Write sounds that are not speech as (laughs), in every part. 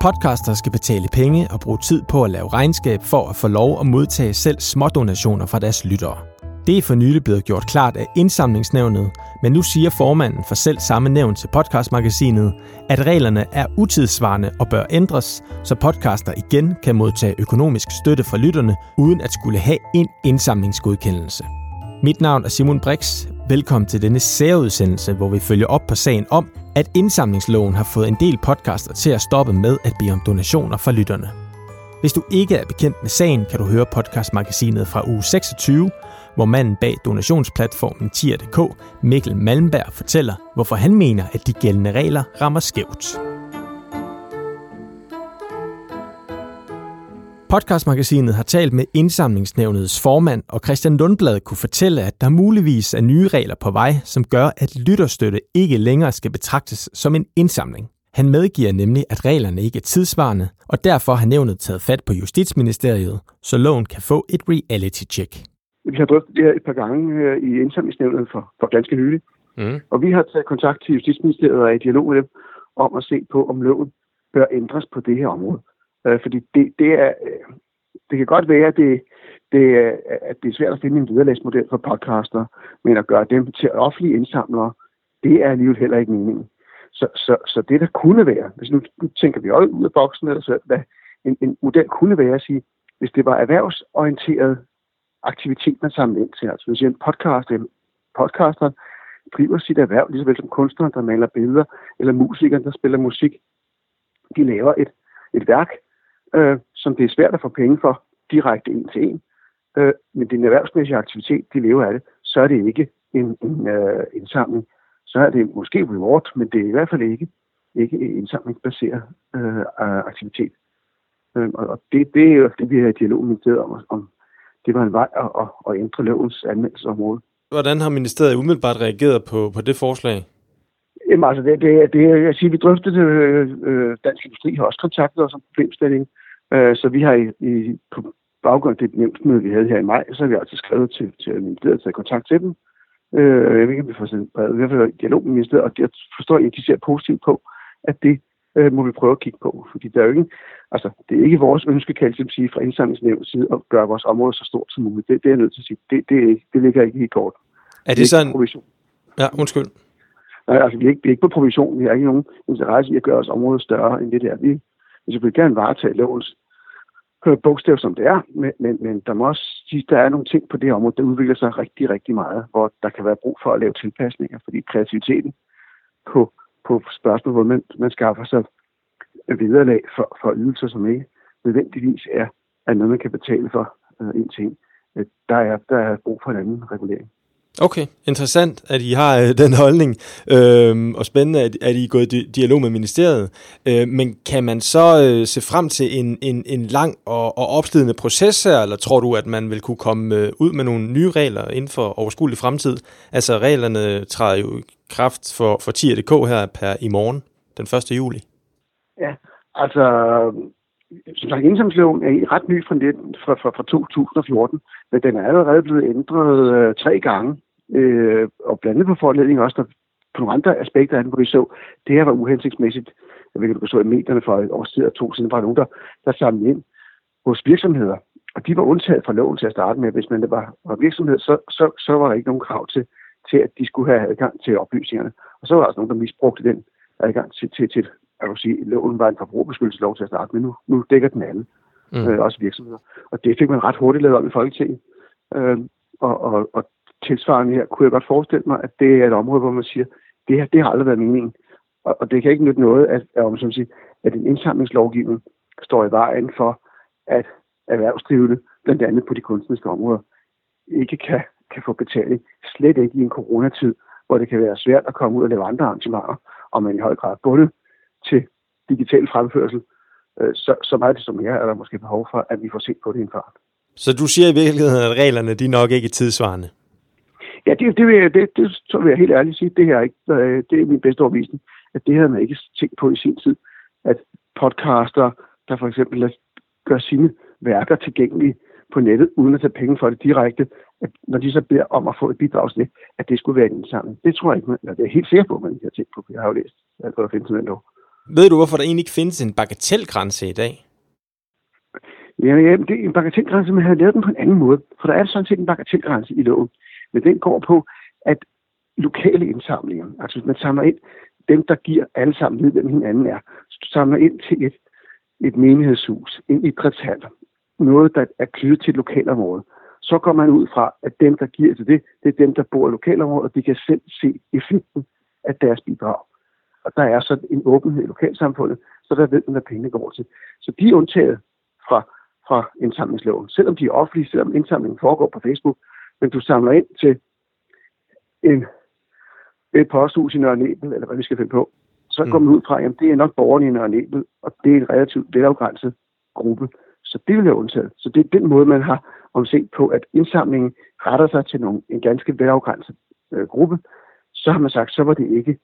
Podcaster skal betale penge og bruge tid på at lave regnskab for at få lov at modtage selv smådonationer fra deres lyttere. Det er for nylig blevet gjort klart af indsamlingsnævnet, men nu siger formanden for selv samme nævn til podcastmagasinet, at reglerne er utidsvarende og bør ændres, så podcaster igen kan modtage økonomisk støtte fra lytterne, uden at skulle have en indsamlingsgodkendelse. Mit navn er Simon Brix. Velkommen til denne særudsendelse, hvor vi følger op på sagen om, at indsamlingsloven har fået en del podcaster til at stoppe med at bede om donationer fra lytterne. Hvis du ikke er bekendt med sagen, kan du høre podcastmagasinet fra uge 26, hvor manden bag donationsplatformen Tier.dk, Mikkel Malmberg, fortæller, hvorfor han mener, at de gældende regler rammer skævt. Podcastmagasinet har talt med indsamlingsnævnets formand, og Christian Lundblad kunne fortælle, at der muligvis er nye regler på vej, som gør, at lytterstøtte ikke længere skal betragtes som en indsamling. Han medgiver nemlig, at reglerne ikke er tidsvarende, og derfor har nævnet taget fat på Justitsministeriet, så loven kan få et reality-check. Vi har drøftet det her et par gange i indsamlingsnævnet for, for ganske nylig. Mm. Og vi har taget kontakt til Justitsministeriet og er i dialog med dem om at se på, om loven bør ændres på det her område. Øh, fordi det, det, er, øh, det kan godt være, at det, det, at det er svært at finde en viderelæsmodel for podcaster, men at gøre dem til offentlige indsamlere, det er alligevel heller ikke meningen. Så, så, så det, der kunne være, hvis nu, nu tænker vi også ud af boksen, eller så, hvad en, en model kunne være at sige, hvis det var erhvervsorienteret aktivitet, man samlede ind til, altså hvis en podcast, podcaster driver sit erhverv, lige så vel som kunstneren, der maler billeder, eller musikeren, der spiller musik, de laver et, et værk, øh, som det er svært at få penge for direkte en til en. Øh, men det er en erhvervsmæssig aktivitet, de lever af det, så er det ikke en, en øh, indsamling. Så er det måske reward, men det er i hvert fald ikke, ikke en indsamlingsbaseret øh, aktivitet. Øh, og det, det er jo det, vi har i dialog med om, om det var en vej at, at, at ændre lovens anvendelsesområde. Hvordan har ministeriet umiddelbart reageret på, på det forslag? Jamen altså, det, det, det jeg siger, vi drøftede det, øh, Dansk Industri har også kontaktet os om problemstilling, øh, så vi har i, i, på baggrund af det nævnsmøde, vi havde her i maj, så har vi altså skrevet til, til ministeriet at tage kontakt til dem. Øh, jeg ved ikke, om vi får sendt brevet, vi har dialog med ministeriet, og jeg forstår, at de ser positivt på, at det øh, må vi prøve at kigge på, fordi der er jo ikke, altså, det er ikke vores ønske, kan jeg sige, fra indsamlingsnævnets side, at gøre vores område så stort som muligt. Det, det er jeg nødt til at sige. Det, det, det ligger ikke i kort. Er det, det er sådan... Provision. Ja, undskyld. Nej, altså, vi er, ikke, vi er ikke på provision. Vi har ikke nogen interesse i at gøre os området større end det der. Vi, vi vil gerne varetage lovens øh, bogstav, som det er, men, men, men der må også sige, der er nogle ting på det område, der udvikler sig rigtig, rigtig meget, hvor der kan være brug for at lave tilpasninger, fordi kreativiteten på, på spørgsmål, hvor man, man skaffer sig vederlag for, for ydelser, som ikke nødvendigvis er, er noget, man kan betale for øh, en ting. Øh, der er, der er brug for en anden regulering. Okay, interessant, at I har øh, (laughs) den holdning, øhm, og spændende, at, at I er gået i dialog med ministeriet. Øh, men kan man så øh, se frem til en, en, en lang og, og opslidende proces her, eller tror du, at man vil kunne komme øh, ud med nogle nye regler inden for overskuelig fremtid? Altså reglerne træder jo i kraft for, for 10.dk her per i morgen, den 1. juli. Ja, altså som sagt, indsamlingsloven er ret ny fra, fra, fra, fra 2014, men den er allerede blevet ændret øh, tre gange, øh, og blandt andet på forledning også, der på nogle andre aspekter af den, hvor vi så, det her var uhensigtsmæssigt. Jeg ved ikke, du så i medierne for et års tid og to siden, var nogen, der, der samlede ind hos virksomheder, og de var undtaget fra loven til at starte med. Hvis man det var, var virksomhed, så, så, så var der ikke nogen krav til, til, at de skulle have adgang til oplysningerne. Og så var der også nogen, der misbrugte den adgang til, til, til jeg kan sige, loven var en forbrugerbeskyttelseslov til at starte, men nu, nu dækker den alle, mm. øh, også virksomheder. Og det fik man ret hurtigt lavet om i Folketinget. Øh, og, og, og tilsvarende her kunne jeg godt forestille mig, at det er et område, hvor man siger, det her, det har aldrig været meningen. Og, og det kan ikke nytte noget, at, at, som siger, at en indsamlingslovgivning står i vejen for, at erhvervsdrivende, blandt andet på de kunstneriske områder, ikke kan, kan få betaling. Slet ikke i en coronatid, hvor det kan være svært at komme ud og lave andre arrangementer, og man i høj grad bundet til digital fremførsel, øh, så, så meget det som mere er der måske behov for, at vi får set på det i en fart. Så du siger i virkeligheden, at reglerne de nok ikke er tidsvarende? Ja, det, det, vil jeg, det, det så vil jeg helt ærligt sige. Det her er, ikke, øh, det er min bedste overbevisning, at det havde man ikke tænkt på i sin tid. At podcaster, der for eksempel gør sine værker tilgængelige på nettet, uden at tage penge for det direkte, at når de så beder om at få et bidrag til det, at det skulle være en indsamling. Det tror jeg ikke, man, det er helt sikker på, at man ikke har tænkt på, jeg har jo læst alt, hvad der findes med lov. Ved du, hvorfor der egentlig ikke findes en bagatelgrænse i dag? Ja, ja det er en bagatelgrænse, men jeg havde lavet den på en anden måde. For der er sådan set en bagatelgrænse i loven. Men den går på, at lokale indsamlinger, altså hvis man samler ind, dem der giver alle sammen ved, hvem hinanden er, så du samler ind til et, et menighedshus, en idrætshal, noget, der er knyttet til et lokalområde, så går man ud fra, at dem, der giver til det, det er dem, der bor i lokalområdet, og de kan selv se effekten af deres bidrag. Og der er så en åbenhed i lokalsamfundet, så der ved man, hvad pengene går til. Så de er undtaget fra, fra indsamlingsloven. Selvom de er offentlige, selvom indsamlingen foregår på Facebook, men du samler ind til en, et posthus i Nørre Nebel, eller hvad vi skal finde på, så mm. går man ud fra, at det er nok borgerne i Nørre Nebel, og det er en relativt velafgrænset gruppe. Så det vil jeg undtaget. Så det er den måde, man har omset på, at indsamlingen retter sig til nogle, en ganske velafgrænset øh, gruppe. Så har man sagt, så var det ikke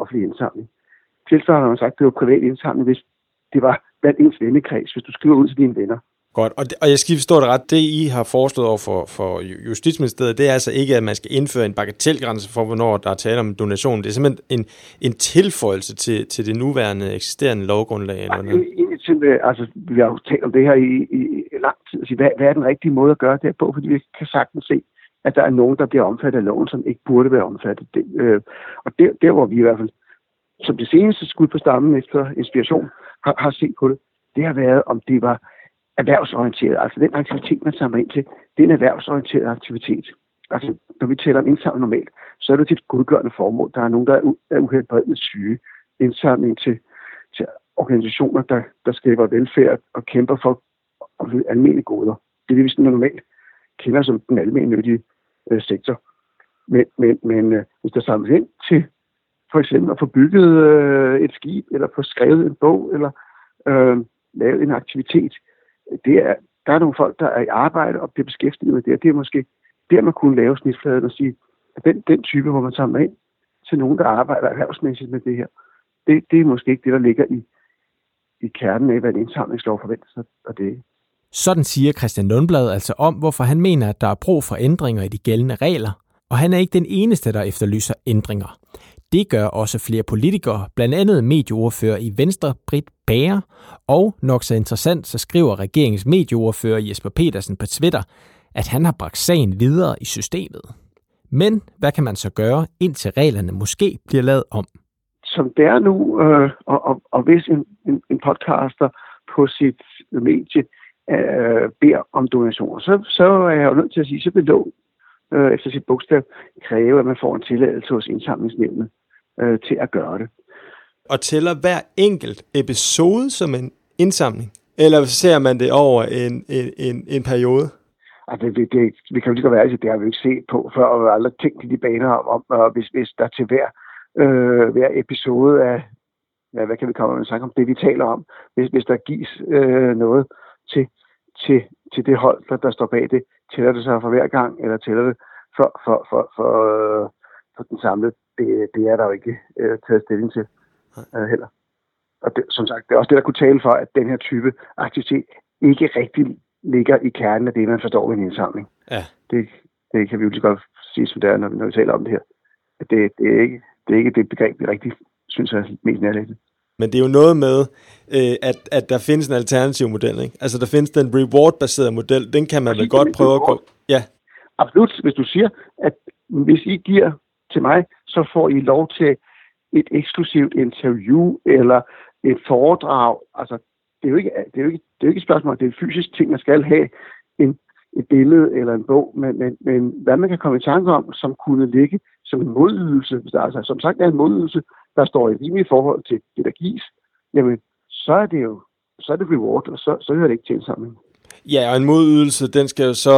offentlig indsamling. Tilsvarende har man sagt, at det var privat indsamling, hvis det var blandt ens vennekreds, hvis du skriver ud til dine venner. Godt, og, det, og jeg skal forstå det ret, det I har foreslået over for, for Justitsministeriet, det er altså ikke, at man skal indføre en bagatelgrænse for, hvornår der er tale om donation. Det er simpelthen en, en tilføjelse til, til det nuværende eksisterende lovgrundlag. Eller noget. Ja, altså, vi har jo talt om det her i, i, lang tid. Altså, hvad, hvad er den rigtige måde at gøre det på? Fordi vi kan sagtens se, at der er nogen, der bliver omfattet af loven, som ikke burde være omfattet. Det, øh, og der, der, hvor vi i hvert fald, som det seneste skud på stammen efter inspiration, har, har set på det, det har været, om det var erhvervsorienteret. Altså den aktivitet, man samler ind til, det er en erhvervsorienteret aktivitet. Altså når vi taler om indsamling normalt, så er det til et godgørende formål. Der er nogen, der er uhelbredet syge. Indsamling til, til organisationer, der, der skaber velfærd og kæmper for almindelige goder. Det er det, vi sådan normalt kender som den almindelige øh, sektor. Men, men, men øh, hvis der samles ind til for eksempel at få bygget øh, et skib, eller få skrevet en bog, eller øh, lavet en aktivitet, det er, der er nogle folk, der er i arbejde og bliver beskæftiget med det, det er måske der, man kunne lave snitfladen og sige, at den, den type, hvor man samler ind til nogen, der arbejder erhvervsmæssigt med det her, det, det er måske ikke det, der ligger i, i kernen af, hvad en indsamlingslov forventer at og det sådan siger Christian Lundblad altså om, hvorfor han mener, at der er brug for ændringer i de gældende regler, og han er ikke den eneste, der efterlyser ændringer. Det gør også flere politikere, blandt andet medieordfører i Venstre, Britt Bager, og nok så interessant, så skriver regeringens medieordfører Jesper Petersen på Twitter, at han har bragt sagen videre i systemet. Men hvad kan man så gøre, indtil reglerne måske bliver lavet om? Som det er nu, øh, og, og, og hvis en, en, en podcaster på sit medie øh, beder om donationer, så, så er jeg jo nødt til at sige, så vil loven øh, efter sit bogstav kræve, at man får en tilladelse hos indsamlingsnævnet øh, til at gøre det. Og tæller hver enkelt episode som en indsamling? Eller ser man det over en, en, en, en periode? Altså, det, det, vi kan jo lige godt være, at det har vi ikke set på før, og vi har aldrig tænkt i de baner om, om og hvis, hvis der til hver, øh, hver episode af, ja, hvad kan vi komme med snakke om, det vi taler om, hvis, hvis der gives øh, noget til, til, til det hold, der, der står bag det, tæller det sig for hver gang, eller tæller det for, for, for, for, øh, for den samlede det, det er der jo ikke øh, taget stilling til øh, heller. Og det, som sagt, det er også det, der kunne tale for, at den her type aktivitet ikke rigtig ligger i kernen af det, man forstår ved en indsamling. Ja. Det, det kan vi jo lige godt sige, som det er, når, når vi taler om det her. Det, det, er ikke, det er ikke det begreb, vi rigtig synes er mest nærliggende. Men det er jo noget med, øh, at, at der findes en alternativ model. Ikke? Altså der findes den reward-baserede model, den kan man vel godt prøve at gå... Ja. Absolut, hvis du siger, at hvis I giver til mig, så får I lov til et eksklusivt interview eller et foredrag. Altså, det er jo ikke, det er jo ikke, det er jo ikke et spørgsmål, det er en fysisk ting, man skal have en, et billede eller en bog, men, men, men hvad man kan komme i tanke om, som kunne ligge som en modydelse, hvis der altså, som sagt er en modydelse, der står i rimelig forhold til det, der gives, jamen, så er det jo så er det reward, og så, så hører det ikke til indsamling. Ja, og en modydelse, den skal, jo så,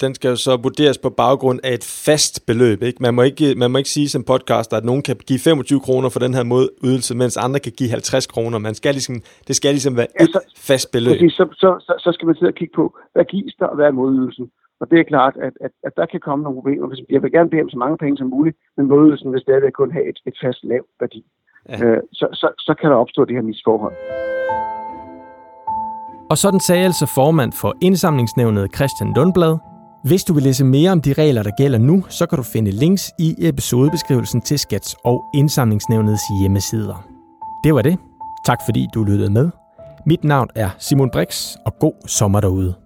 den skal jo så vurderes på baggrund af et fast beløb. Ikke? Man, må ikke, man må ikke sige som podcaster, at nogen kan give 25 kroner for den her modydelse, mens andre kan give 50 kroner. Man skal ligesom, det skal ligesom være ja, så, et fast beløb. Præcis, så, så, så, så skal man sidde og kigge på, hvad gives der, og hvad er modydelsen? Og det er klart, at, at, at der kan komme nogle problemer. Jeg vil gerne bede om så mange penge som muligt, men modydelsen vil stadigvæk kun have et, et fast lavt værdi. Ja. Øh, så, så, så kan der opstå det her misforhold. Og sådan sagde altså formand for indsamlingsnævnet Christian Lundblad. Hvis du vil læse mere om de regler, der gælder nu, så kan du finde links i episodebeskrivelsen til Skats og indsamlingsnævnets hjemmesider. Det var det. Tak fordi du lyttede med. Mit navn er Simon Brix, og god sommer derude.